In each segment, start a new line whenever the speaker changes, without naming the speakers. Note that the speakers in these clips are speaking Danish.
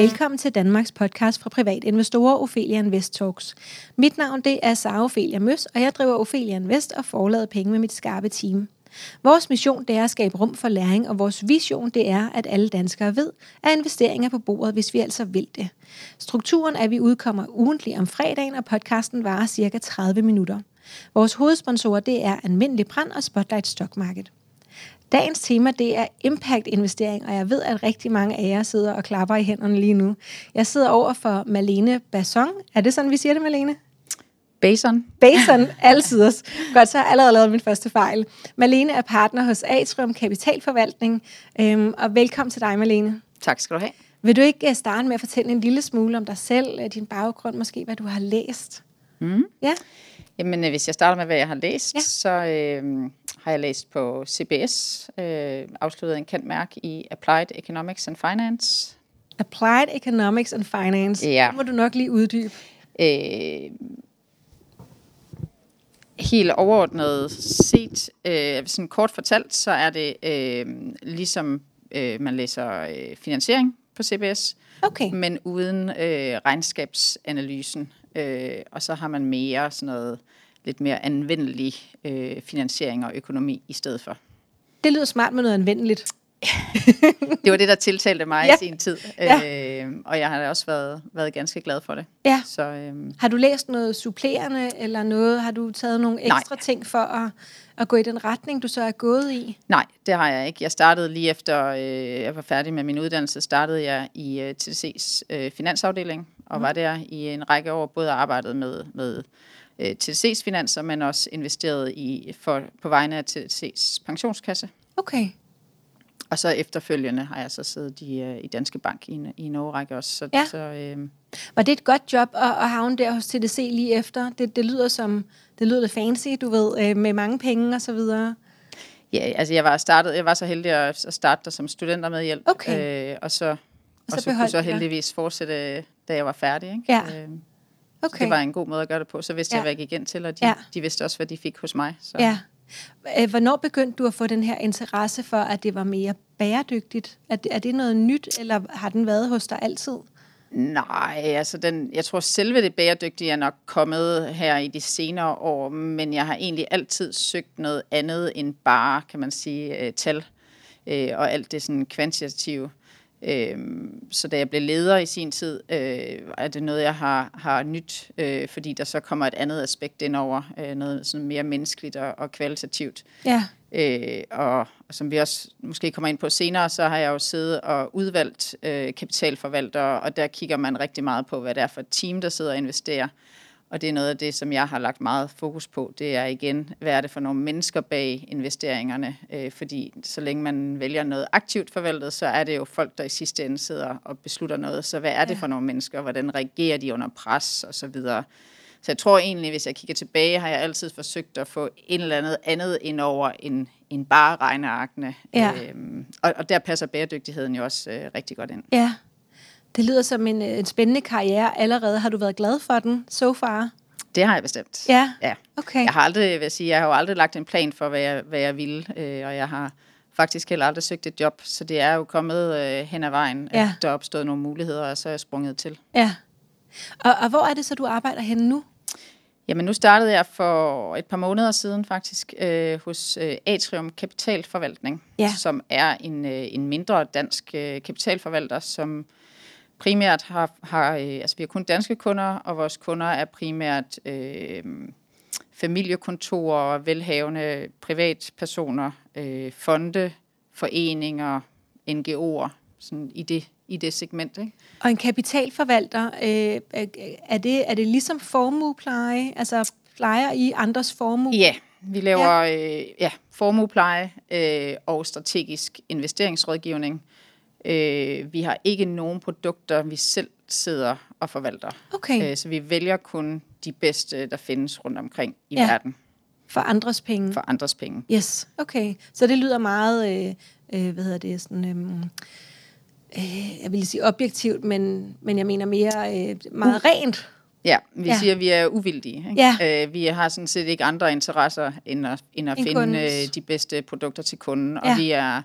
Velkommen til Danmarks podcast fra privatinvestorer Ophelia Invest Talks. Mit navn det er Sara Ophelia Møs, og jeg driver Ophelia Invest og forlader penge med mit skarpe team. Vores mission det er at skabe rum for læring, og vores vision det er, at alle danskere ved, at investeringer er på bordet, hvis vi altså vil det. Strukturen er, at vi udkommer ugentlig om fredagen, og podcasten varer cirka 30 minutter. Vores hovedsponsorer det er Almindelig Brand og Spotlight Stock Market. Dagens tema det er impact-investering, og jeg ved, at rigtig mange af jer sidder og klapper i hænderne lige nu. Jeg sidder over for Malene Basson. Er det sådan, vi siger det, Malene?
Bason.
Bason, altid. Godt, så har jeg allerede lavet min første fejl. Malene er partner hos Atrium Kapitalforvaltning, øhm, og velkommen til dig, Malene.
Tak skal du have.
Vil du ikke øh, starte med at fortælle en lille smule om dig selv, øh, din baggrund, måske hvad du har læst?
Mm.
Ja.
Jamen, øh, hvis jeg starter med, hvad jeg har læst, ja. så øh, har jeg læst på CBS, øh, afsluttet en kendt mærke i Applied Economics and Finance.
Applied Economics and Finance.
Ja.
Det må du nok lige uddybe.
Øh, helt overordnet set, øh, sådan kort fortalt, så er det øh, ligesom øh, man læser øh, finansiering på CBS,
Okay.
men uden øh, regnskabsanalysen. Øh, og så har man mere sådan noget lidt mere anvendelig øh, finansiering og økonomi i stedet for.
Det lyder smart med noget anvendeligt.
Det var det, der tiltalte mig
Ja.
i sin tid,
Ja.
øh, og jeg har også været, været ganske glad for det.
Ja.
Så øh,
Har du læst noget supplerende, eller noget? Har du taget nogle
Nej.
ekstra ting for at, at gå i den retning, du så er gået i?
nej, det har jeg ikke. Jeg startede lige efter, øh, jeg var færdig med min uddannelse, startede jeg i øh, TDC's øh, finansafdeling, og
Mhm.
var der i en række år, både arbejdet med, med øh, TDC's finanser, men også investeret i, for, på vegne af TDC's pensionskasse.
Okay.
Og så efterfølgende har jeg så siddet i, øh, i Danske Bank i i en årrække også. Så,
Ja.
så øh,
Var det et godt job at, at havne der hos TDC lige efter? Det, det lyder som, det lyder fancy, du ved, øh, med mange penge og så videre.
Ja, altså jeg var startet, jeg var så heldig at at starte der som studenter med hjælp.
Okay.
Øh, og så, og
så
så, så kunne
beholdt
så
du dig.
heldigvis fortsætte, da jeg var færdig. Ikke?
Ja.
Øh, okay. Det var en god måde at gøre det på. Så vidste
Ja.
jeg, hvad jeg gik ind til, og de,
Ja.
de vidste også, hvad de fik hos mig. Så.
Ja. Hvornår begyndte du at få den her interesse for, at det var mere bæredygtigt? Er det, er det noget nyt, eller har den været hos dig altid?
Nej, altså den, jeg tror selve det bæredygtige er nok kommet her i de senere år, men jeg har egentlig altid søgt noget andet end bare, kan man sige, øh, tal øh, og alt det sådan kvantitative. Øh, så da jeg blev leder i sin tid, øh, er det noget, jeg har, har nyt, øh, fordi der så kommer et andet aspekt ind over, øh, noget sådan mere menneskeligt og, og kvalitativt.
Ja.
Øh, og, og som vi også måske kommer ind på senere, så har jeg jo siddet og udvalgt øh, kapitalforvaltere, og der kigger man rigtig meget på, hvad det er for et team, der sidder og investerer. Og det er noget af det, som jeg har lagt meget fokus på. Det er igen, hvad er det for nogle mennesker bag investeringerne? Øh, fordi så længe man vælger noget aktivt forvaltet, så er det jo folk, der i sidste ende sidder og beslutter noget. Så hvad er det for nogle mennesker? Hvordan reagerer de under pres? Og så videre. Så jeg tror egentlig, hvis jeg kigger tilbage, har jeg altid forsøgt at få en eller andet andet ind over end, end bare regnearkene.
Ja.
Øhm, og, og der passer bæredygtigheden jo også øh, rigtig godt ind.
Ja. Det lyder som en, øh, en spændende karriere allerede. Har du været glad for den so far?
Det har jeg bestemt.
Ja.
ja.
Okay.
Jeg har aldrig, vil jeg sige, jeg har jo aldrig lagt en plan for, hvad jeg, hvad jeg ville, øh, og jeg har faktisk heller aldrig søgt et job, så det er jo kommet øh, hen ad vejen,
Ja.
at der er opstået nogle muligheder, og så er jeg sprunget til.
Ja. Og, og hvor er det så, du arbejder henne nu?
Jamen nu startede jeg for et par måneder siden faktisk øh, hos øh, Atrium Kapitalforvaltning,
Ja.
som er en, øh, en mindre dansk øh, kapitalforvalter, som primært har, har øh, altså vi har kun danske kunder, og vores kunder er primært øh, familiekontorer, velhavende privatpersoner, øh, fonde, foreninger, NGO'er, sådan i det, i det segment. Ikke?
Og en kapitalforvalter, øh, er- er, det, er det ligesom formuepleje? Altså plejer I andres formue?
Ja, vi laver ja. Øh, ja, formuepleje øh, og strategisk investeringsrådgivning. Øh, vi har ikke nogen produkter, vi selv sidder og forvalter.
Okay,
Øh, så vi vælger kun de bedste, der findes rundt omkring i
Ja.
ja. verden
for andres penge.
for andres penge.
Yes, okay. Så det lyder meget, øh, øh, hvad hedder det, sådan, øh, øh, jeg vil sige objektivt, men, men jeg mener mere øh, meget rent.
Ja, vi
Ja.
ja. siger, at vi er uvildige. Ikke?
Ja.
Øh, vi har sådan set ikke andre interesser, end at, end at
End
finde øh, de bedste produkter til kunden.
Ja.
Og vi er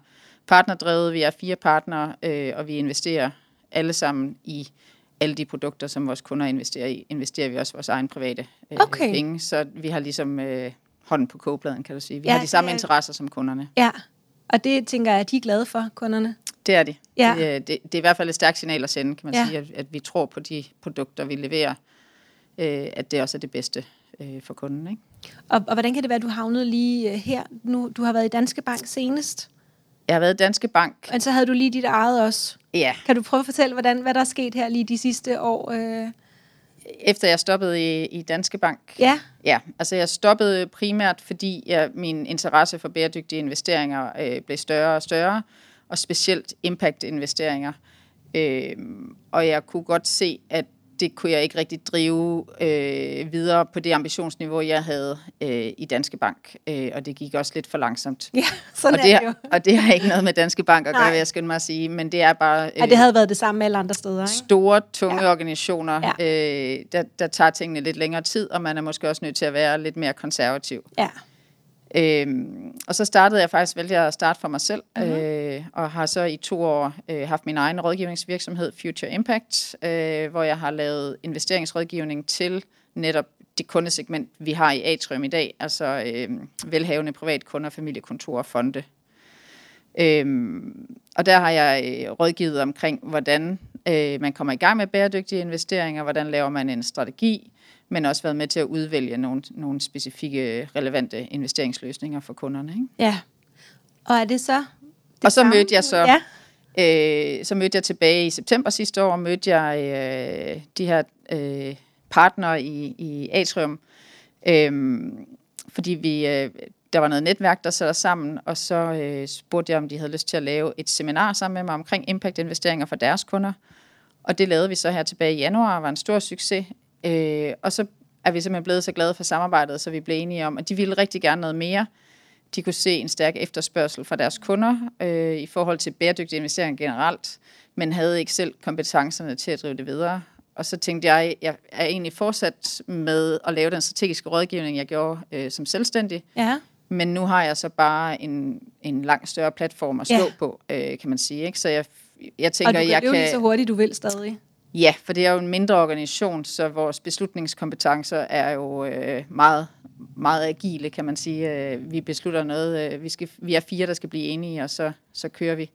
partnerdrevet, vi er fire partnere, øh, og vi investerer alle sammen i alle de produkter, som vores kunder investerer i, investerer vi også vores egen private øh,
Okay.
penge. Så vi har ligesom øh, hånden på kogepladen, kan du sige. Vi
Ja,
har de samme
ja.
interesser som kunderne.
Ja, og det tænker jeg, at de er glade for, kunderne.
Det er de.
Ja.
Det, er- det, det er i hvert fald et stærkt signal at sende, kan man
Ja.
sige, at, at vi tror på de produkter, vi leverer, øh, at det også er det bedste øh, for kunden. Ikke?
Og, og hvordan kan det være, at du havnede lige øh, her? Nu, du har været i Danske Bank senest,
Jeg har været i Danske Bank.
og så havde du lige dit eget også.
Ja,
Kan du prøve at fortælle, hvordan, hvad der er sket her lige de sidste år? Øh?
efter jeg stoppede i, i Danske Bank.
Ja,
Ja, altså jeg stoppede primært, fordi jeg, min interesse for bæredygtige investeringer øh, blev større og større, og specielt impact-investeringer. Øh, og jeg kunne godt se, at det kunne jeg ikke rigtig drive øh, videre på det ambitionsniveau, jeg havde øh, i Danske Bank. Øh, og det gik også lidt for langsomt.
ja sådan
og, det,
er det jo.
og det har ikke noget med Danske Bank at gøre,
Nej.
vil jeg skynde mig at sige, men det er bare...
Ja, det havde været det samme med alle andre steder, ikke?
store, tunge
ja.
organisationer, ja. øh, der, der tager tingene lidt længere tid, og man er måske også nødt til at være lidt mere konservativ.
Ja,
Øhm, og så startede jeg faktisk, valgte jeg at starte for mig selv, mm-hmm. øh, og har så i to år øh, haft min egen rådgivningsvirksomhed, Future Impact, øh, hvor jeg har lavet investeringsrådgivning til netop det kundesegment, vi har i Atrium i dag, altså øh, velhavende privatkunder, familiekontorer og fonde. Øhm, og der har jeg øh, rådgivet omkring, hvordan øh, man kommer i gang med bæredygtige investeringer, hvordan laver man en strategi, men også været med til at udvælge nogle, nogle specifikke relevante investeringsløsninger for kunderne. Ikke?
ja. Og er det så det
Og så mødte jeg så-
Ja,
Øh, så mødte jeg tilbage i september sidste år, mødte jeg øh, de her øh, partnere i, i Atrium, øh, fordi vi, øh, der var noget netværk, der satte os sammen, og så øh, spurgte jeg, om de havde lyst til at lave et seminar sammen med mig omkring impact-investeringer for deres kunder. Og det lavede vi så her tilbage i januar, var en stor succes. Øh, og så er vi simpelthen blevet så glade for samarbejdet, så vi blev enige om, at de ville rigtig gerne noget mere. De kunne se en stærk efterspørgsel fra deres kunder øh, i forhold til bæredygtige investeringer generelt, men havde ikke selv kompetencerne til at drive det videre. Og så tænkte jeg, jeg er egentlig fortsat med at lave den strategiske rådgivning, jeg gjorde øh, som selvstændig,
ja.
men nu har jeg så bare en, en langt større platform at stå
Ja.
på, øh, kan man sige. Ikke? Så jeg, jeg
Og
tænker,
du kan
jeg
løbe
kan...
lige så hurtigt, du vil stadig.
Ja, for det er jo en mindre organisation, så vores beslutningskompetencer er jo øh, meget, meget agile, kan man sige. Øh, vi beslutter noget, øh, vi, skal, vi er fire, der skal blive enige, og så, så kører vi.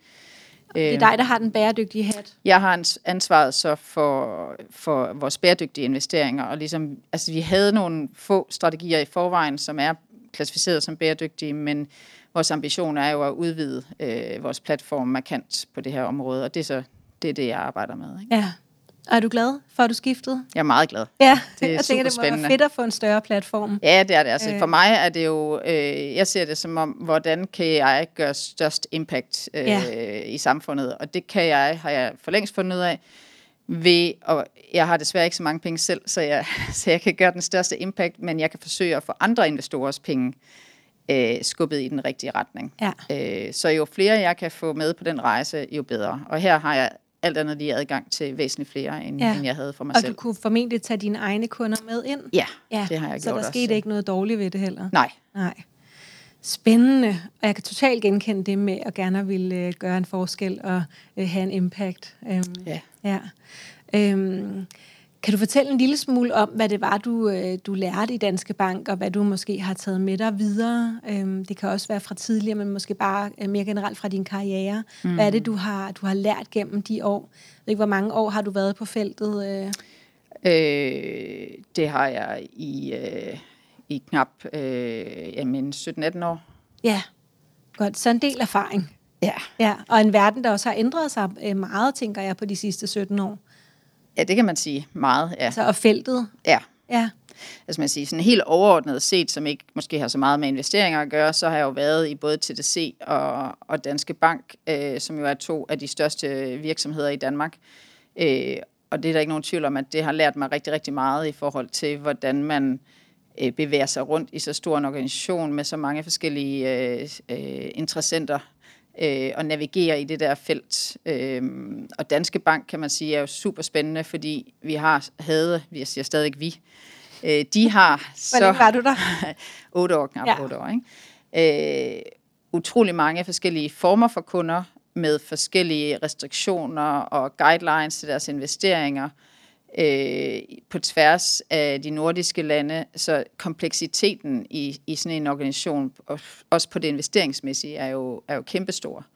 Det er
Øh,
dig, der har den bæredygtige hat.
Jeg har ans- ansvaret så for, for vores bæredygtige investeringer, og ligesom, altså vi havde nogle få strategier i forvejen, som er klassificeret som bæredygtige, men vores ambition er jo at udvide øh, vores platform markant på det her område, og det er så det, er det jeg arbejder med. Ikke?
Ja. Og er du glad for, at du skiftede?
Jeg er meget glad.
Ja,
Det er
jeg tænker, det må være fedt at få en større platform.
Ja, det er det. Altså,
Øh.
for mig er det jo, øh, jeg ser det som om, hvordan kan jeg gøre størst impact øh,
Ja.
i samfundet, og det kan jeg, har jeg for længst fundet ud af, ved, og jeg har desværre ikke så mange penge selv, så jeg, så jeg kan gøre den største impact, men jeg kan forsøge at få andre investorers penge øh, skubbet i den rigtige retning.
Ja.
Øh, så jo flere jeg kan få med på den rejse, jo bedre. Og her har jeg alt andet lige adgang til væsentligt flere, end,
Ja.
end jeg havde for mig
Og
selv.
du kunne formentlig tage dine egne kunder med ind.
Ja,
Ja,
det har jeg
så
gjort
der
også.
skete ikke noget dårligt ved det heller.
Nej,
Nej. Spændende. Og jeg kan totalt genkende det med at gerne ville øh, gøre en forskel og øh, have en impact. Øhm,
Ja.
ja. Øhm, kan du fortælle en lille smule om, hvad det var, du, øh, du lærte i Danske Bank, og hvad du måske har taget med dig videre? Øhm, det kan også være fra tidligere, men måske bare øh, mere generelt fra din karriere. Mm. Hvad er det, du har, du har lært gennem de år? Jeg ved ikke, hvor mange år har du været på feltet? Øh?
Øh, det har jeg i, øh, i knap øh, jamen 17-18 år.
Ja, godt. Så en del erfaring.
Ja.
Ja, og en verden, der også har ændret sig meget, tænker jeg, på de sidste 17 år.
Ja, det kan man sige meget. Ja.
Altså, og feltet.
ja.
Ja,
Altså man siger, sådan helt overordnet set, som ikke måske har så meget med investeringer at gøre, så har jeg jo været i både TDC og, og Danske Bank, øh, som jo er to af de største virksomheder i Danmark. Øh, og det er der ikke nogen tvivl om, at det har lært mig rigtig, rigtig meget i forhold til, hvordan man øh, bevæger sig rundt i så stor en organisation med så mange forskellige øh, øh, interessenter øh, og navigere i det der felt. Øh, og Danske Bank, kan man sige, er jo super spændende, fordi vi har havde, vi siger stadig vi, øh, de har
hvor
så
længe var du der?
otte år, knap
ja.
otte år, ikke? Øh, utrolig mange forskellige former for kunder, med forskellige restriktioner og guidelines til deres investeringer øh, på tværs af de nordiske lande, så kompleksiteten i, i sådan en organisation, også på det investeringsmæssige, er jo, er jo kæmpestor.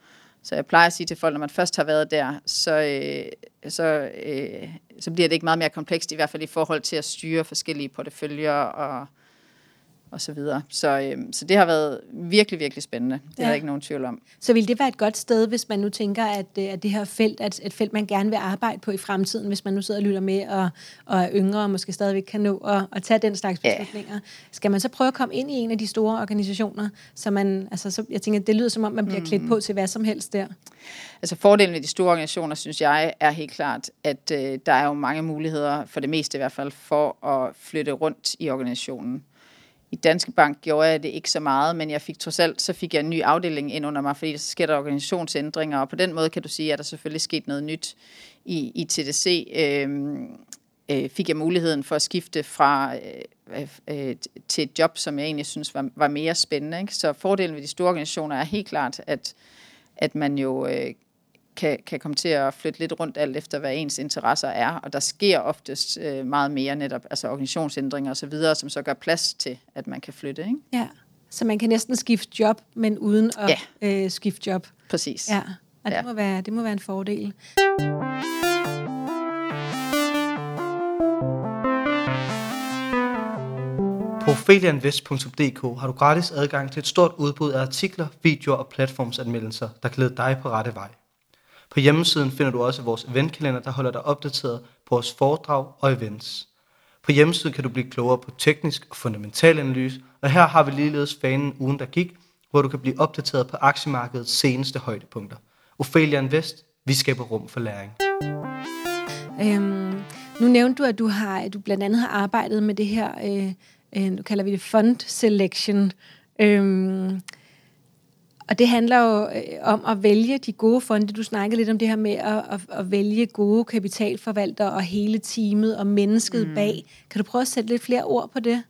Så jeg plejer at sige til folk, når man først har været der, så, øh, så, øh, så bliver det ikke meget mere komplekst, i hvert fald i forhold til at styre forskellige porteføljer og, og så videre. Så, øh, så det har været virkelig, virkelig spændende. Det ja. er der ikke nogen tvivl om.
Så vil det være et godt sted, hvis man nu tænker, at, øh, at det her felt er et felt, man gerne vil arbejde på i fremtiden, hvis man nu sidder og lytter med og, og er yngre og måske stadigvæk kan nå at, at tage den slags beslutninger. Ja. Skal man så prøve at komme ind i en af de store organisationer, så man, altså, så, jeg tænker, det lyder som om, man bliver mm. klædt på til hvad som helst der.
Altså fordelen ved de store organisationer, synes jeg, er helt klart, at øh, der er jo mange muligheder, for det meste i hvert fald, for at flytte rundt i organisationen. I Danske Bank gjorde jeg det ikke så meget, men jeg fik trods alt, så fik jeg en ny afdeling ind under mig, fordi der sker der organisationsændringer, og på den måde kan du sige, at der selvfølgelig sket noget nyt i, i TDC. Øhm, øh, fik jeg muligheden for at skifte fra øh, øh, øh, til et job, som jeg egentlig synes var, var mere spændende. Ikke? Så fordelen ved de store organisationer er helt klart, at, at man jo øh, kan, kan komme til at flytte lidt rundt alt efter, hvad ens interesser er. Og der sker oftest øh, meget mere netop, altså organisationsændringer og så videre, som så gør plads til, at man kan flytte. Ikke?
Ja, så man kan næsten skifte job, men uden at ja. øh, skifte job.
Præcis.
Ja, og det, ja. Må være, det må være en fordel.
På ophelianvest.dk har du gratis adgang til et stort udbud af artikler, videoer og platformsanmeldelser, der lede dig på rette vej. På hjemmesiden finder du også vores eventkalender, der holder dig opdateret på vores foredrag og events. På hjemmesiden kan du blive klogere på teknisk og fundamental analyse, og her har vi ligeledes fanen ugen, der gik, hvor du kan blive opdateret på aktiemarkedets seneste højdepunkter. Ophelia Invest, vi skaber rum for læring.
Øhm, nu nævnte du, at du, har, at du blandt andet har arbejdet med det her, øh, øh, nu kalder vi det fund selection. Øhm, og det handler jo øh, om at vælge de gode fonde. Du snakkede lidt om det her med at, at, at vælge gode kapitalforvaltere og hele teamet og mennesket mm. bag. Kan du prøve at sætte lidt flere ord på det?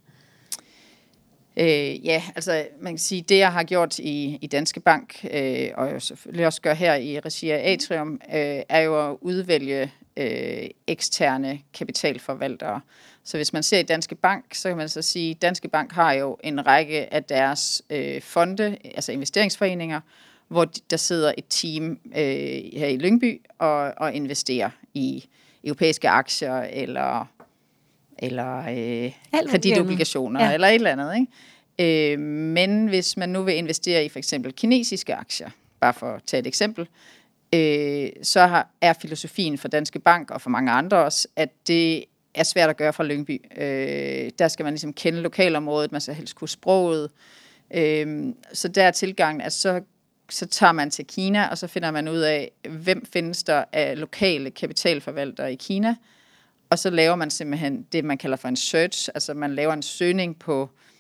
Øh, ja, altså man kan sige, det jeg har gjort i, i Danske Bank, øh, og jeg selvfølgelig også gør her i regi af Atrium, øh, er jo at udvælge øh, eksterne kapitalforvaltere. Så hvis man ser i Danske Bank, så kan man så sige, at Danske Bank har jo en række af deres øh, fonde, altså investeringsforeninger, hvor der sidder et team øh, her i Lyngby og, og investerer i europæiske aktier eller eller øh, kreditobligationer ja. eller et eller andet. Ikke? Øh, men hvis man nu vil investere i for eksempel kinesiske aktier, bare for at tage et eksempel, øh, så har, er filosofien for Danske Bank og for mange andre også, at det er svært at gøre fra Lyngby. Øh, der skal man ligesom kende lokalområdet, man skal helst kunne sproget. Øh, så der er tilgangen, at så, så tager man til Kina, og så finder man ud af, hvem findes der af lokale kapitalforvaltere i Kina, og så laver man simpelthen det, man kalder for en search, altså man laver en søgning på, øh,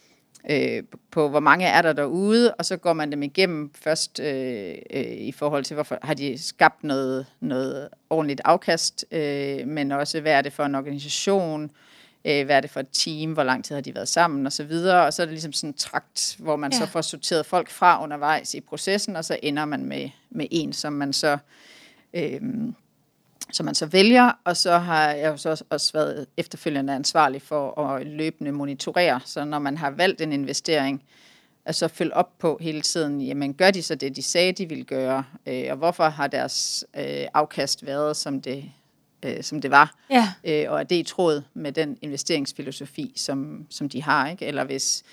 på hvor mange er der derude, og så går man dem igennem først øh, øh, i forhold til, hvorfor har de skabt noget, noget ordentligt afkast, øh, men også, hvad er det for en organisation, øh, hvad er det for et team, hvor lang tid har de været sammen, og så videre, og så er det ligesom sådan en trakt, hvor man ja. så får sorteret folk fra undervejs i processen, og så ender man med, med en, som man så... Øh, som man så vælger, og så har jeg jo så også været efterfølgende ansvarlig for at løbende monitorere, så når man har valgt en investering, at så følge op på hele tiden, jamen gør de så det, de sagde, de ville gøre, øh, og hvorfor har deres øh, afkast været, som det, øh, som det var, ja. øh, og er det i tråd med den investeringsfilosofi, som, som de har, ikke? eller hvis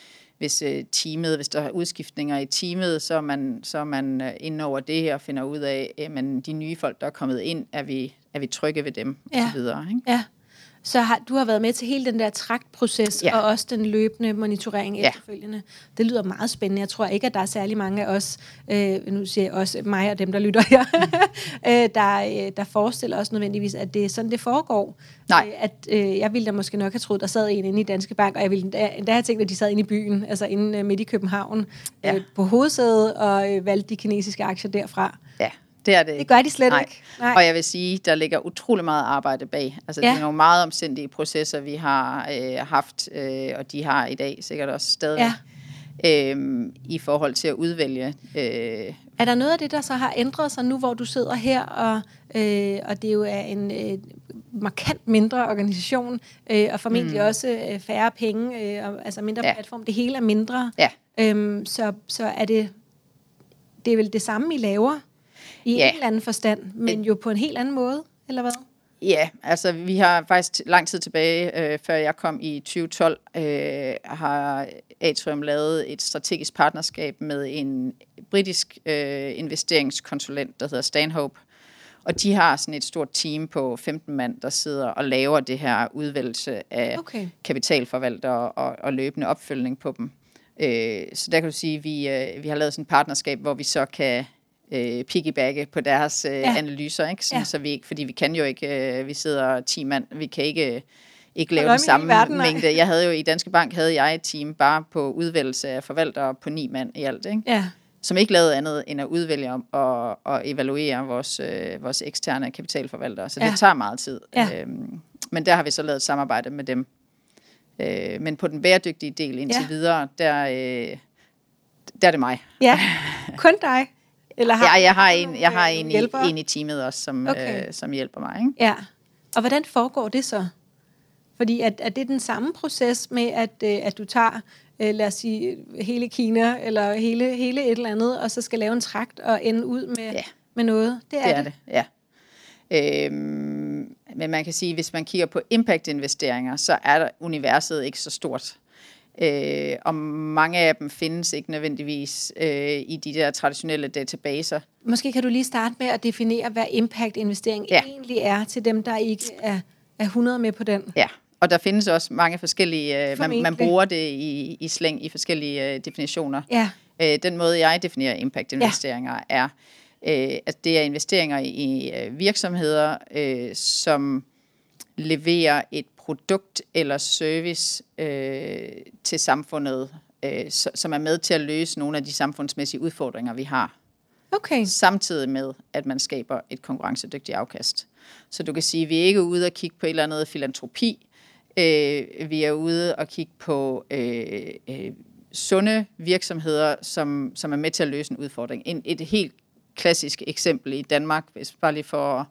hvis øh, teamet, hvis der er udskiftninger i teamet, så er man, så er man øh, inde over det og finder ud af, at de nye folk, der er kommet ind, er vi, er vi trygge ved dem, ja. og så videre. Ikke?
Ja. Så har, du har været med til hele den der traktproces, ja. og også den løbende monitorering ja. efterfølgende. Det lyder meget spændende. Jeg tror ikke, at der er særlig mange af os, øh, nu siger jeg også mig og dem, der lytter her, øh, der, øh, der forestiller os nødvendigvis, at det er sådan, det foregår.
Nej.
Øh, at, øh, jeg ville da måske nok have troet, der sad en inde i Danske Bank, og jeg ville endda, endda have tænkt, at de sad inde i byen, altså inde øh, midt i København, ja. øh, på hovedsædet, og øh, valgte de kinesiske aktier derfra.
Ja. Det er det
Det gør de slet Nej. ikke.
Nej. Og jeg vil sige, der ligger utrolig meget arbejde bag. Altså, ja. det er nogle meget omstændige processer, vi har øh, haft, øh, og de har i dag sikkert også stadig. Ja. øh, i forhold til at udvælge. Øh,
er der noget af det, der så har ændret sig nu, hvor du sidder her, og, øh, og det jo er en øh, markant mindre organisation, øh, og formentlig mm. også øh, færre penge, øh, og, altså mindre ja. platform, det hele er mindre.
Ja.
Øhm, så, så er det, det er vel det samme, I laver i ja. en eller anden forstand, men jo på en helt anden måde, eller hvad?
Ja, altså vi har faktisk lang tid tilbage, øh, før jeg kom i 2012, øh, har Atrium lavet et strategisk partnerskab med en britisk øh, investeringskonsulent, der hedder Stanhope. Og de har sådan et stort team på 15 mand, der sidder og laver det her udvælgelse af okay. kapitalforvaltere og, og løbende opfølgning på dem. Øh, så der kan du sige, at vi, øh, vi har lavet sådan et partnerskab, hvor vi så kan øh, piggybacke på deres øh, ja. analyser, ikke? Sådan, ja. så vi ikke, fordi vi kan jo ikke, øh, vi sidder 10 mand, vi kan ikke ikke lave den samme verden, mængde. Jeg havde jo i Danske Bank havde jeg et team bare på udvælgelse af forvaltere på ni mand i alt, ikke?
Ja.
som ikke lavede andet end at udvælge og, og evaluere vores, øh, vores eksterne kapitalforvaltere. Så ja. det tager meget tid. Ja. Øhm, men der har vi så lavet et samarbejde med dem. Øh, men på den bæredygtige del indtil ja. videre, der, øh, der er det mig.
Ja, kun dig.
Eller har ja, jeg har en, jeg har en, i, en i teamet også, som, okay. øh, som hjælper mig. Ikke?
Ja, og hvordan foregår det så? Fordi at, at det er den samme proces med, at, øh, at du tager, øh, lad os sige, hele Kina, eller hele, hele et eller andet, og så skal lave en trakt og ende ud med, ja. med noget.
Det er det. Er det. det, ja. Øhm, men man kan sige, hvis man kigger på impact-investeringer, så er der universet ikke så stort. Øh, og mange af dem findes ikke nødvendigvis øh, i de der traditionelle databaser.
Måske kan du lige starte med at definere, hvad impact-investering ja. egentlig er til dem, der ikke er, er 100 med på den.
Ja, og der findes også mange forskellige, øh, man, man bruger det i, i slæng i forskellige øh, definitioner.
Ja.
Øh, den måde, jeg definerer impact-investeringer ja. er, øh, at det er investeringer i øh, virksomheder, øh, som leverer et produkt eller service øh, til samfundet, øh, som er med til at løse nogle af de samfundsmæssige udfordringer, vi har.
Okay.
Samtidig med, at man skaber et konkurrencedygtigt afkast. Så du kan sige, at vi er ikke ude og kigge på et eller andet filantropi. Øh, vi er ude og kigge på øh, øh, sunde virksomheder, som, som er med til at løse en udfordring. En, et helt klassisk eksempel i Danmark, hvis bare lige for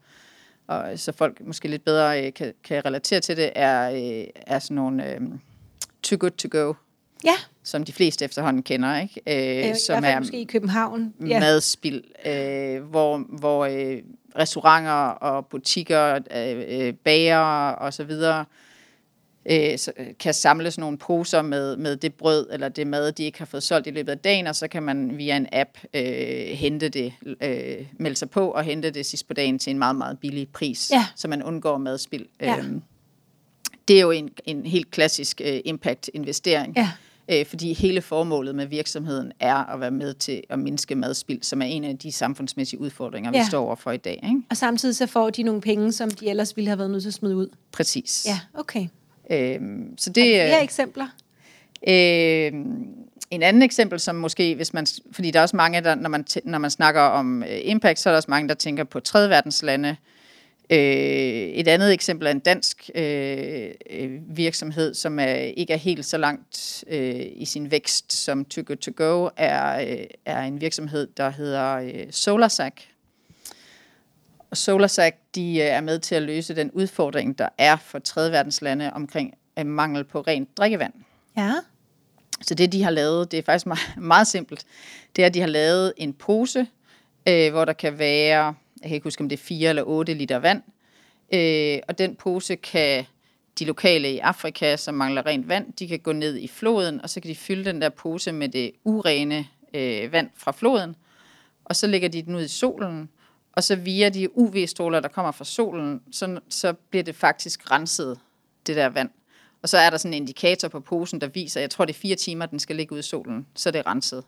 og så folk måske lidt bedre øh, kan, kan relatere til det, er, øh, er sådan nogle øh, too good to go.
Ja.
Som de fleste efterhånden kender, ikke?
Øh, som er måske i København.
Ja. Madspild, øh, hvor, hvor øh, restauranter og butikker, øh, øh bager og så videre øh, kan samle sådan nogle poser med, med det brød eller det mad, de ikke har fået solgt i løbet af dagen, og så kan man via en app øh, hente det, øh, melde sig på og hente det sidst på dagen til en meget, meget billig pris, ja. så man undgår madspild. Ja. Øhm, det er jo en, en helt klassisk øh, impact-investering.
Ja.
Øh, fordi hele formålet med virksomheden er at være med til at mindske madspild, som er en af de samfundsmæssige udfordringer, ja. vi står overfor i dag. Ikke?
Og samtidig så får de nogle penge, som de ellers ville have været nødt til at smide ud.
Præcis.
Ja, okay.
Øhm, så det,
er flere eksempler?
Øhm, en anden eksempel, som måske, hvis man, fordi der er også mange, der, når man, når man snakker om øh, impact, så er der også mange, der tænker på tredje verdens lande. Øh, et andet eksempel er en dansk øh, øh, virksomhed, som er, ikke er helt så langt øh, i sin vækst som Too Good To Go, er, øh, er en virksomhed, der hedder øh, SolarSac. Og SolarSac de øh, er med til at løse den udfordring, der er for tredje verdens lande omkring øh, mangel på rent drikkevand.
Ja.
Så det, de har lavet, det er faktisk meget, meget simpelt. Det er, at de har lavet en pose, øh, hvor der kan være, jeg kan ikke huske, om det er 4 eller 8 liter vand. Øh, og den pose kan de lokale i Afrika, som mangler rent vand, de kan gå ned i floden, og så kan de fylde den der pose med det urene øh, vand fra floden, og så lægger de den ud i solen, og så via de UV-stråler, der kommer fra solen, så, så bliver det faktisk renset, det der vand. Og så er der sådan en indikator på posen, der viser, jeg tror det er fire timer, den skal ligge ude i solen, så er det renset.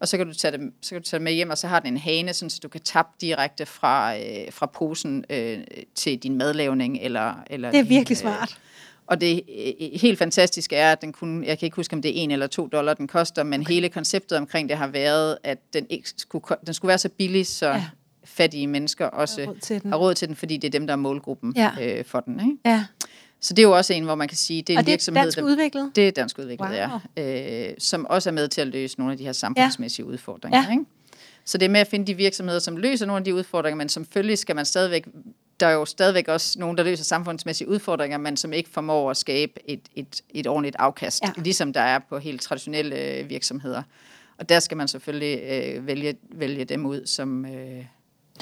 Og så kan du tage det, så kan du tage det med hjem, og så har den en hane, sådan, så du kan tappe direkte fra, øh, fra posen øh, til din madlavning. Eller, eller
det er
din,
virkelig øh, smart.
Og det øh, helt fantastiske er, at den kunne, jeg kan ikke huske, om det er en eller to dollar, den koster, men okay. hele konceptet omkring det har været, at den, ikke skulle, den skulle være så billig, så ja fattige mennesker også har råd til den, har råd til den fordi det er dem, der er målgruppen ja. øh, for den. Ikke?
Ja.
Så det er jo også en, hvor man kan sige, det er en
Og det er
virksomhed,
dansk
der,
udviklet?
det er dansk udviklet,
Wow.
ja. Øh, som også er med til at løse nogle af de her samfundsmæssige ja. udfordringer.
Ja.
Ikke? Så det er med at finde de virksomheder, som løser nogle af de udfordringer, men selvfølgelig skal man stadigvæk, der er jo stadigvæk også nogen, der løser samfundsmæssige udfordringer, men som ikke formår at skabe et, et, et ordentligt afkast,
Ja.
ja. ligesom der er på helt traditionelle øh, virksomheder. Og der skal man selvfølgelig øh, vælge, vælge dem ud, som, øh,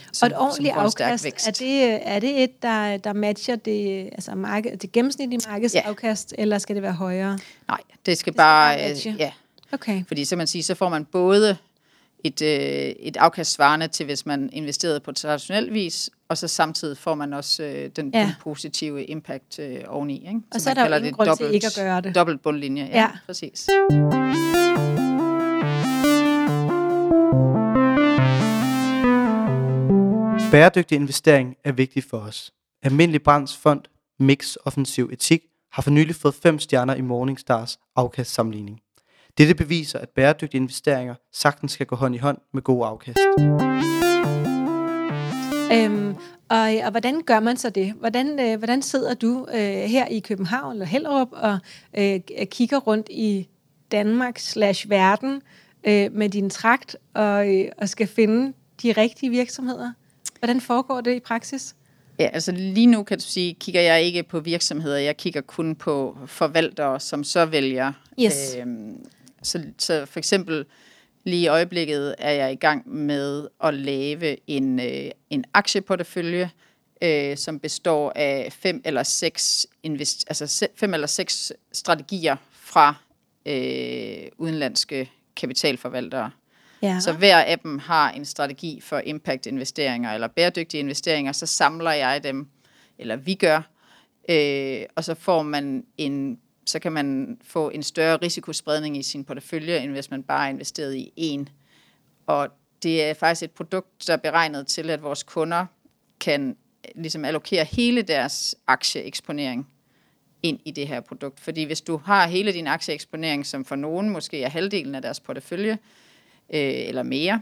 Og
som,
et ordentligt afkast,
vækst.
er det, er det et, der, der matcher det, altså marked, det gennemsnitlige markedsafkast, ja. eller skal det være højere?
Nej, det skal
bare
bare,
matche.
øh, ja,
Okay.
Fordi så, man sige, så får man både et, øh, et afkast svarende til, hvis man investerede på traditionel vis, og så samtidig får man også øh, den,
Ja.
den positive impact øh, oveni. Ikke?
Og så er
man
der jo ingen grund til ikke at gøre det.
Dobbelt bundlinje, Ja.
ja.
præcis.
Bæredygtig investering er vigtig for os. Almindelig Brands Fond Mix Offensiv Etik har for nylig fået 5 stjerner i Morningstars afkastsammenligning. Dette beviser, at bæredygtige investeringer sagtens skal gå hånd i hånd med gode afkast.
Øhm, og, og hvordan gør man så det? Hvordan, øh, hvordan sidder du øh, her i København eller Hellerup og øh, kigger rundt i Danmark slash verden øh, med din trakt og, øh, og skal finde de rigtige virksomheder? Hvordan foregår det i praksis?
Ja, altså lige nu kan du sige, kigger jeg ikke på virksomheder, jeg kigger kun på forvaltere, som så vælger.
Yes.
Øhm, så, så for eksempel lige i øjeblikket er jeg i gang med at lave en, øh, en aktieportefølje, øh, som består af fem eller seks, invest, altså fem eller seks strategier fra øh, udenlandske kapitalforvaltere.
Ja.
Så hver af dem har en strategi for impact-investeringer eller bæredygtige investeringer, så samler jeg dem, eller vi gør, øh, og så får man en, så kan man få en større risikospredning i sin portefølje, end hvis man bare er investeret i en. Og det er faktisk et produkt, der er beregnet til, at vores kunder kan øh, ligesom allokere hele deres aktieeksponering ind i det her produkt. Fordi hvis du har hele din aktieeksponering, som for nogen måske er halvdelen af deres portefølje, øh, eller mere,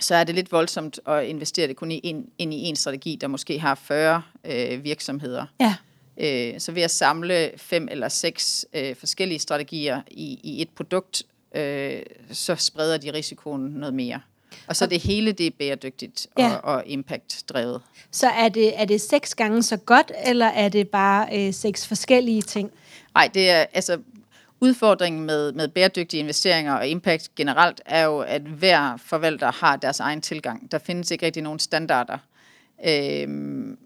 så er det lidt voldsomt at investere det kun i en, ind i en strategi, der måske har 40 øh, virksomheder.
ja.
Øh, så ved at samle fem eller seks øh, forskellige strategier i, i et produkt, øh, så spreder de risikoen noget mere. Og så er det hele det er bæredygtigt og,
Ja.
og impact-drevet.
Så er det, er det seks gange så godt, eller er det bare øh, seks forskellige ting?
Nej, det er altså udfordringen med, med bæredygtige investeringer og impact generelt er jo, at hver forvalter har deres egen tilgang. Der findes ikke rigtig nogen standarder. Øhm,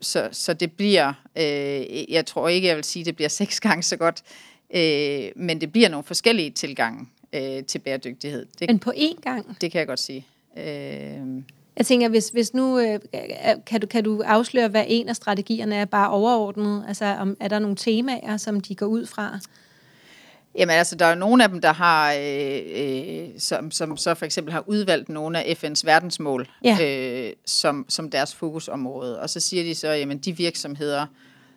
så, så det bliver, øh, jeg tror ikke, jeg vil sige, det bliver seks gange så godt, øh, men det bliver nogle forskellige tilgange øh, til bæredygtighed. Det,
Men på én gang?
det kan jeg godt sige. Øh,
Jeg tænker, hvis, hvis nu, øh, kan, du, kan du afsløre, hvad en af strategierne er bare overordnet? Altså, om, er der nogle temaer, som de går ud fra?
Jamen altså, der er jo nogle af dem, der har, øh, øh, som, som så for eksempel har udvalgt nogle af FN's verdensmål
Ja.
øh, som, som deres fokusområde. Og så siger de så, jamen de virksomheder,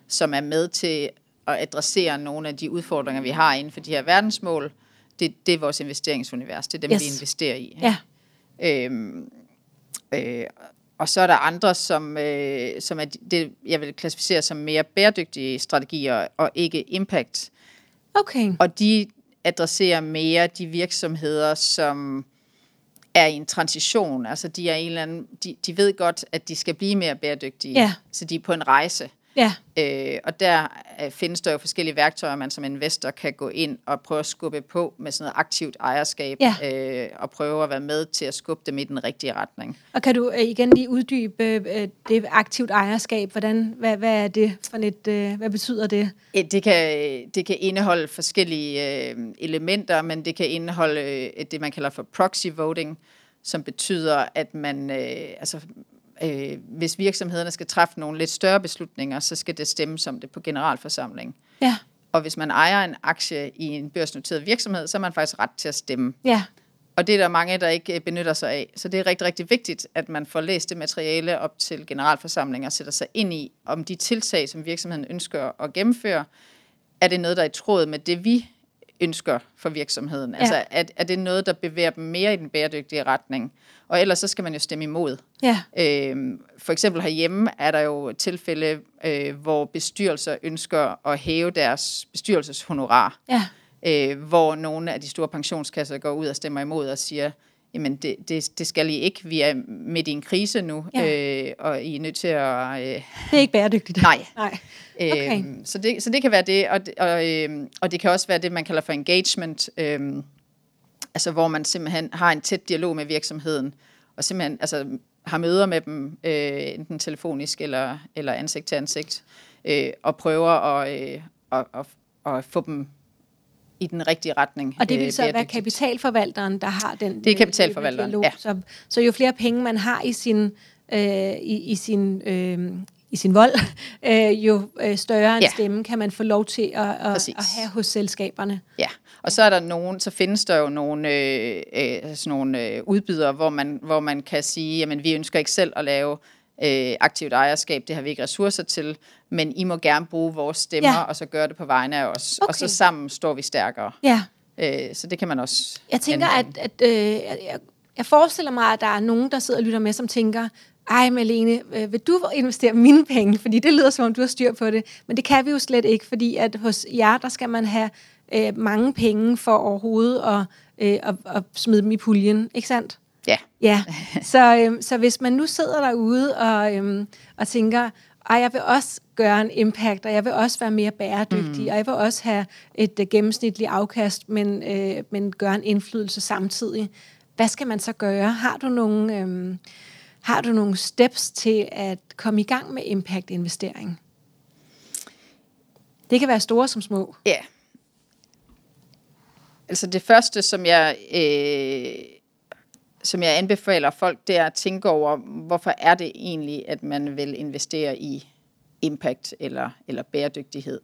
som er med til at adressere nogle af de udfordringer, vi har inden for de her verdensmål, det, det er vores investeringsunivers. Det er dem,
Yes.
vi investerer i.
Ja.
Øhm, øh, og så er der andre, som, øh, som er det, jeg vil klassificere som mere bæredygtige strategier og ikke impact.
Okay.
Og de adresserer mere de virksomheder, som er i en transition. Altså de er en eller anden, de, de ved godt, at de skal blive mere bæredygtige.
Ja.
Så de er på en rejse.
Ja.
Øh, og der øh, findes der jo forskellige værktøjer, man som investor kan gå ind og prøve at skubbe på med sådan noget aktivt ejerskab,
Ja.
øh, og prøve at være med til at skubbe dem i den rigtige retning.
Og kan du øh, igen lige uddybe øh, det aktivt ejerskab? Hvordan, hvad, hvad er det for øh, hvad betyder det?
Det kan, det kan indeholde forskellige elementer, men det kan indeholde det, man kalder for proxy voting, som betyder, at man, øh, altså, øh, hvis virksomhederne skal træffe nogle lidt større beslutninger, så skal det stemmes om det på generalforsamling.
Ja.
Og hvis man ejer en aktie i en børsnoteret virksomhed, så har man faktisk ret til at stemme.
Ja.
Og det er der mange, der ikke øh, benytter sig af. Så det er rigtig, rigtig vigtigt, at man får læst det materiale op til generalforsamling og sætter sig ind i, om de tiltag, som virksomheden ønsker at gennemføre, er det noget, der er i tråd med det, vi ønsker for virksomheden.
Ja.
Altså, er, er det noget, der bevæger dem mere i den bæredygtige retning? Og ellers så skal man jo stemme imod.
Ja.
Øhm, for eksempel herhjemme er der jo tilfælde, øh, hvor bestyrelser ønsker at hæve deres bestyrelseshonorar,
Ja.
øh, hvor nogle af de store pensionskasser går ud og stemmer imod og siger, jamen det, det, det skal I ikke, vi er midt i en krise nu,
Ja.
øh, og I er nødt til at... Øh,
Det er ikke bæredygtigt.
nej,
Nej. Okay.
Øhm, så, det, så det kan være det, og, det- og, øhm, og det kan også være det, man kalder for engagement, øhm, altså hvor man simpelthen har en tæt dialog med virksomheden, og simpelthen altså, har møder med dem, øh, enten telefonisk eller, eller ansigt til ansigt, øh, og prøver at, øh, at, at, at få dem i den rigtige retning.
Og det
øh,
vil så være kapitalforvalteren, der har den
Det er
øh,
kapitalforvalteren,
dialog.
ja.
Så, så jo flere penge man har i sin, øh, i, i sin, øh, i sin vold, øh, jo øh, større en
Ja.
stemme kan man få lov til at, at,
Præcis.
at have hos selskaberne.
Ja, og så er der nogen, så findes der jo nogle, øh, øh, sådan nogle øh, udbydere, hvor man, hvor man kan sige, jamen vi ønsker ikke selv at lave øh, aktivt ejerskab, det har vi ikke ressourcer til, men I må gerne bruge vores stemmer,
Ja.
og så gøre det på vegne af os,
Okay.
og så sammen står vi stærkere.
Ja,
Øh, så det kan man også
jeg tænker,
anvende.
at, at øh, jeg, jeg- jeg forestiller mig, at der er nogen, der sidder og lytter med, som tænker, ej Malene, øh, vil du investere mine penge? Fordi det lyder som om, du har styr på det. Men det kan vi jo slet ikke, fordi at hos jer, der skal man have øh, mange penge for overhovedet at, øh, at, at smide dem i puljen, ikke sandt?
Ja,
Ja, så, øhm, så hvis man nu sidder derude og, øhm, og tænker, ej, jeg vil også gøre en impact, og jeg vil også være mere bæredygtig, mm. og jeg vil også have et uh, gennemsnitligt afkast, men, øh, men gøre en indflydelse samtidig. Hvad skal man så gøre? Har du nogle, øhm, har du nogle steps til at komme i gang med impact-investering? Det kan være store som små.
Ja. Altså det første, som jeg, øh, som jeg anbefaler folk, det er at tænke over, hvorfor er det egentlig, at man vil investere i impact eller, eller bæredygtighed.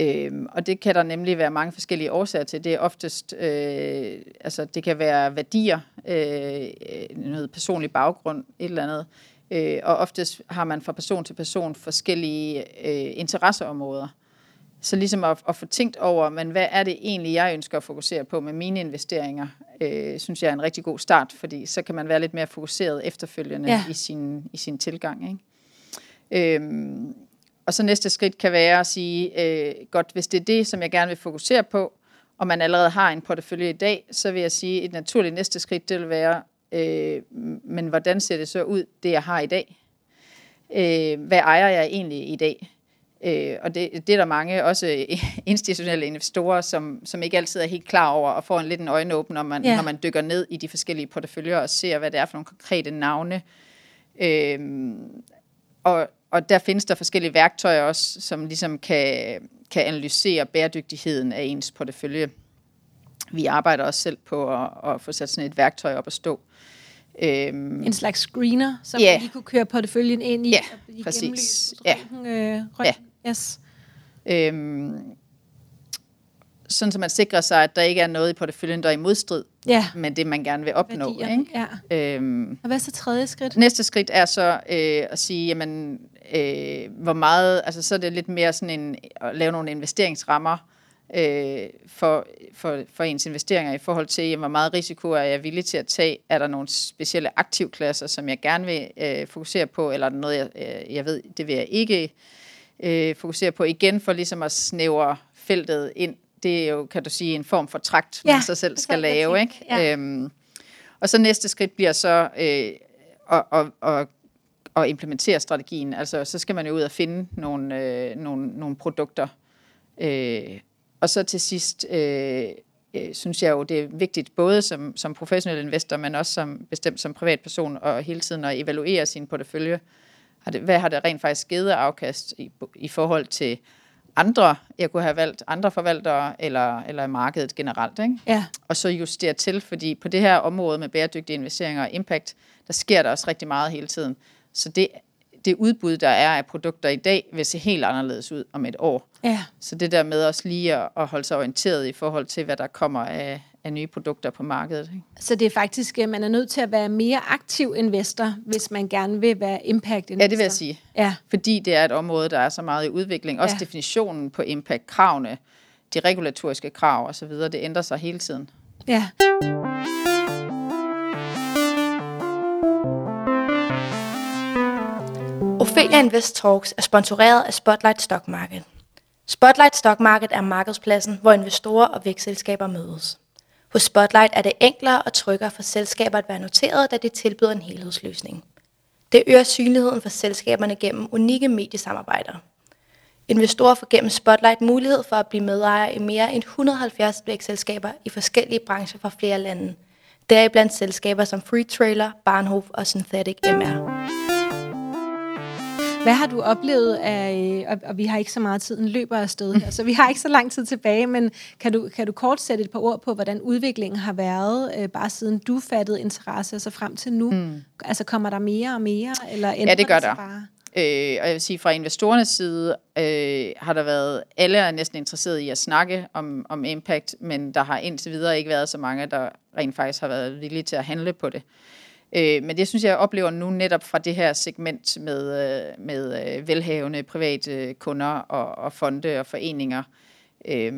Øhm, og det kan der nemlig være mange forskellige årsager til. Det er oftest, øh, altså det kan være værdier, øh, øh noget personlig baggrund, et eller andet. Øh, og oftest har man fra person til person forskellige øh, interesseområder. Så ligesom at, at få tænkt over, men hvad er det egentlig, jeg ønsker at fokusere på med mine investeringer, øh, synes jeg er en rigtig god start, fordi så kan man være lidt mere fokuseret efterfølgende
Ja.
i, sin, i sin tilgang. Ikke? Øhm, og så næste skridt kan være at sige, øh, godt, hvis det er det, som jeg gerne vil fokusere på, og man allerede har en portefølje i dag, så vil jeg sige, et naturligt næste skridt, det vil være, øh, men hvordan ser det så ud, det jeg har i dag? Øh, hvad ejer jeg egentlig i dag? Øh, og det, det er der mange, også institutionelle investorer, som, som ikke altid er helt klar over, og får en lidt en øjenåben, når man,
ja.
når man dykker ned i de forskellige porteføljer og ser, hvad det er for nogle konkrete navne. Øh, og, og der findes der forskellige værktøjer også, som ligesom kan, kan analysere bæredygtigheden af ens portefølje. Vi arbejder også selv på at, at få sat sådan et værktøj op at stå. Øhm,
En slags screener, som
Ja.
lige kunne køre porteføljen ind i.
Ja,
og
præcis. Ja.
øh, røntgen. Yes.
øhm, sådan så man sikrer sig, at der ikke er noget i porteføljen, der er i modstrid
Ja,
med det, man gerne vil opnå.
værdier.
Ikke?
Ja.
Øhm,
Og hvad er så tredje skridt?
Næste skridt er så øh, at sige, jamen, øh, hvor meget, altså så er det lidt mere sådan en, at lave nogle investeringsrammer øh, for, for, for ens investeringer i forhold til, jamen, hvor meget risiko er jeg villig til at tage? Er der nogle specielle aktivklasser, som jeg gerne vil øh, fokusere på, eller er der noget, jeg, øh, jeg ved, det vil jeg ikke øh, fokusere på? Igen for ligesom at snævre feltet ind. Det er jo, kan du sige, en form for trakt, man
Ja,
så selv
det
skal lave. Ikke?
ja.
Øhm, og så næste skridt bliver så øh, at, at, at, at implementere strategien. Altså, så skal man jo ud og finde nogle, øh, nogle, nogle produkter. Øh, og så til sidst øh, øh, synes jeg jo, det er vigtigt, både som, som professionel investor, men også som bestemt som privatperson, og hele tiden at evaluere sin portefølje. Har det, hvad har det rent faktisk givet af afkast i, i forhold til andre, jeg kunne have valgt andre forvaltere, eller, eller markedet generelt, ikke?
Ja,
og så justere til, fordi på det her område med bæredygtige investeringer og impact, der sker der også rigtig meget hele tiden. Så det, det udbud, der er af produkter i dag, vil se helt anderledes ud om et år.
ja.
Så det der med også lige at, at holde sig orienteret i forhold til, hvad der kommer af, af nye produkter på markedet. Ikke?
Så det er faktisk, at man er nødt til at være mere aktiv investor, hvis man gerne vil være impact investor.
Ja, det vil jeg sige.
Ja,
Fordi det er et område, der er så meget i udvikling. Også
Ja.
ja. definitionen på impact-kravene, de regulatoriske krav osv., det ændrer sig hele tiden.
Ja.
Ophelia Invest Talks er sponsoreret af Spotlight Stock Market. Spotlight Stock Market er markedspladsen, hvor investorer og vækstselskaber mødes. Hos Spotlight er det enklere og tryggere for selskaber at være noteret, da det tilbyder en helhedsløsning. Det øger synligheden for selskaberne gennem unikke mediesamarbejder. Investorer får gennem Spotlight mulighed for at blive medejer i mere end 170 vækstselskaber i forskellige brancher fra flere lande. Deriblandt selskaber som Free Trailer, Barnhof og Synthetic MR.
Hvad har du oplevet af, og, og vi har ikke så meget tid, en løber afsted her, så vi har ikke så lang tid tilbage, men kan du, kan du kort sætte et par ord på, hvordan udviklingen har været, øh, bare siden du fattede interesse, altså frem til nu? Mm. Altså kommer der mere og mere, eller
Ja, det gør der. Bare? Øh, og jeg vil sige, fra investorernes side øh, har der været, alle er næsten interesseret i at snakke om, om impact, men der har indtil videre ikke været så mange, der rent faktisk har været villige til at handle på det. Øh, men det synes jeg, jeg oplever nu netop fra det her segment med, øh, med øh, velhavende private øh, kunder og, og fonde og foreninger. Øh,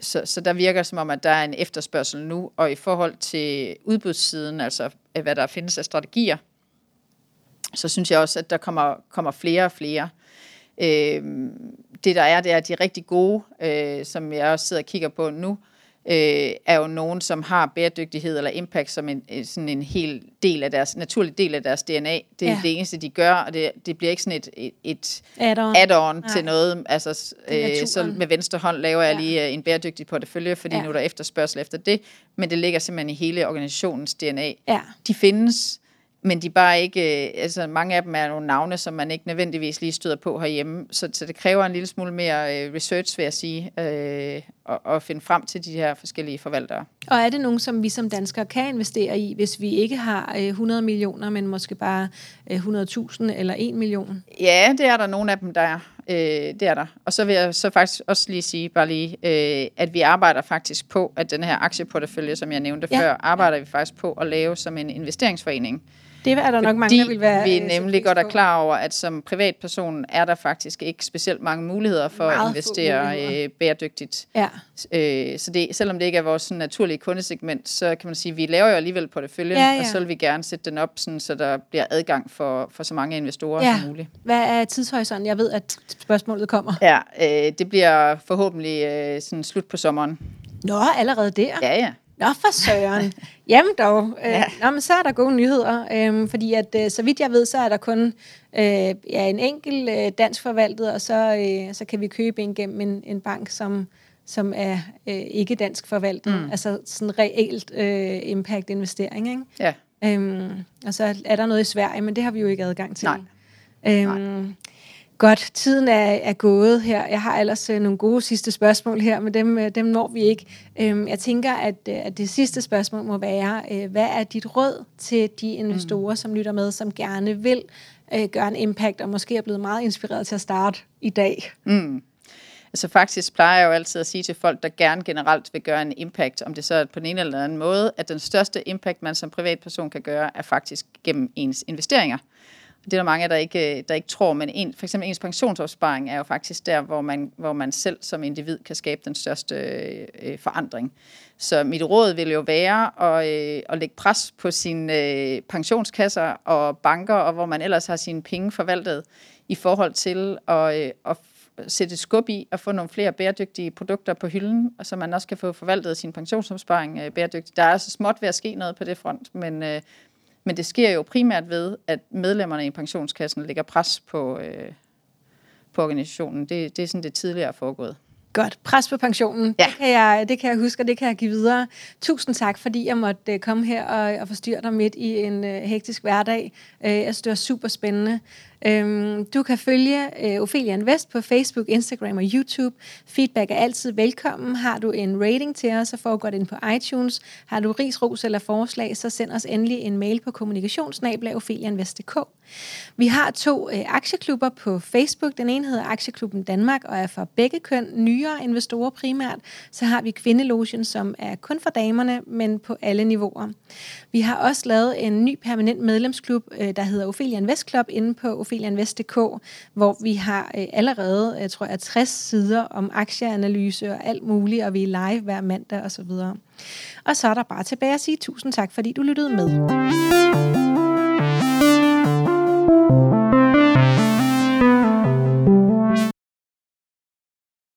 så, så der virker som om, at der er en efterspørgsel nu, og i forhold til udbudssiden, altså øh, hvad der findes af strategier, så synes jeg også, at der kommer, kommer flere og flere. Øh, det der er, det er de rigtig gode, øh, som jeg også sidder og kigger på nu, øh, er jo nogen, som har bæredygtighed eller impact som en, sådan en hel del af deres, naturlig del af deres DNA. Det er ja. det eneste, de gør, og det, det bliver ikke sådan et, et, add-on, add til noget. Altså, øh, så med venstre hånd laver jeg ja. lige øh, en bæredygtig portefølje, fordi ja. nu er der efterspørgsel efter det, men det ligger simpelthen i hele organisationens DNA. Ja. De findes, men de bare ikke, øh, altså mange af dem er nogle navne, som man ikke nødvendigvis lige støder på herhjemme, så, så det kræver en lille smule mere øh, research, vil jeg sige, øh, at, at finde frem til de her forskellige forvaltere.
Og er det nogen, som vi som danskere kan investere i, hvis vi ikke har øh, 100 millioner, men måske bare øh, 100.000 eller 1 million?
Ja, det er der nogle af dem, der er. Øh, det er der. Og så vil jeg så faktisk også lige sige, bare lige, øh, at vi arbejder faktisk på, at den her aktieportefølje, som jeg nævnte ja. før, arbejder vi faktisk på at lave som en investeringsforening.
Det er der nok mange, der vil være...
vi øh, nemlig godt er klar over, at som privatperson er der faktisk ikke specielt mange muligheder for Meget at investere øh, bæredygtigt. Ja. Øh, så det, selvom det ikke er vores sådan, naturlige kundesegment, så kan man sige, at vi laver jo alligevel porteføljen, ja, ja. og så vil vi gerne sætte den op, sådan, så der bliver adgang for, for så mange investorer ja. som muligt.
Hvad er tidshorisonten? Jeg ved, at spørgsmålet kommer.
Ja, øh, det bliver forhåbentlig øh, sådan slut på sommeren.
Nå, allerede der?
Ja, ja.
Nå for søren. Jamen dog. Øh, ja. Nå, men så er der gode nyheder. Øh, fordi at, øh, så vidt jeg ved, så er der kun øh, ja, en enkelt øh, dansk forvaltet, og så, øh, så kan vi købe en gennem en, en bank, som, som er øh, ikke dansk forvaltet. Mm. Altså sådan reelt øh, impact-investering. Ikke? Ja. Øhm, og så er der noget i Sverige, men det har vi jo ikke adgang til. Nej. Øhm, Nej. Godt, tiden er, er gået her. Jeg har ellers øh, nogle gode sidste spørgsmål her, men dem, øh, dem når vi ikke. Øhm, jeg tænker, at, øh, at det sidste spørgsmål må være, øh, hvad er dit råd til de investorer, mm. som lytter med, som gerne vil øh, gøre en impact, og måske er blevet meget inspireret til at starte i dag?
Mm. Altså faktisk plejer jeg jo altid at sige til folk, der gerne generelt vil gøre en impact, om det så er på den ene eller anden måde, at den største impact, man som privatperson kan gøre, er faktisk gennem ens investeringer. Det er der mange, der ikke, øh, der ikke tror, men en, for eksempel ens pensionsopsparing er jo faktisk der, hvor man, hvor man selv som individ kan skabe den største øh, øh, forandring. Så mit råd vil jo være at, øh, at lægge pres på sine øh, pensionskasser og banker, og hvor man ellers har sine penge forvaltet, i forhold til at, øh, at sætte skub i at få nogle flere bæredygtige produkter på hylden, og så man også kan få forvaltet sin pensionsopsparing øh, bæredygtigt. Der er altså småt ved at ske noget på det front, men, øh, men det sker jo primært ved, at medlemmerne i pensionskassen lægger pres på, øh, på organisationen. Det, det er sådan, det tidligere er foregået.
Godt. Pres på pensionen. Ja. Det, kan jeg, det kan jeg huske, og det kan jeg give videre. Tusind tak, fordi jeg måtte øh, komme her og, og forstyrre dig midt i en uh, hektisk hverdag. Uh, jeg synes, det var super spændende. Øhm, du kan følge øh, Ophelia Invest på Facebook, Instagram og YouTube. Feedback er altid velkommen. Har du en rating til os, så foregår den ind på iTunes. Har du ris, ros eller forslag, så send os endelig en mail på kommunikationsnabla.ofelianvest.dk. Vi har to øh, aktieklubber på Facebook. Den ene hedder Aktieklubben Danmark og er for begge køn. Nyere investorer primært. Så har vi Kvindelogen, som er kun for damerne, men på alle niveauer. Vi har også lavet en ny permanent medlemsklub, øh, der hedder Ophelia Invest Club, inde på opheliainvest.dk, hvor vi har øh, allerede, jeg tror jeg, 60 sider om aktieanalyse og alt muligt, og vi er live hver mandag osv. Og så er der bare tilbage at sige tusind tak, fordi du lyttede med.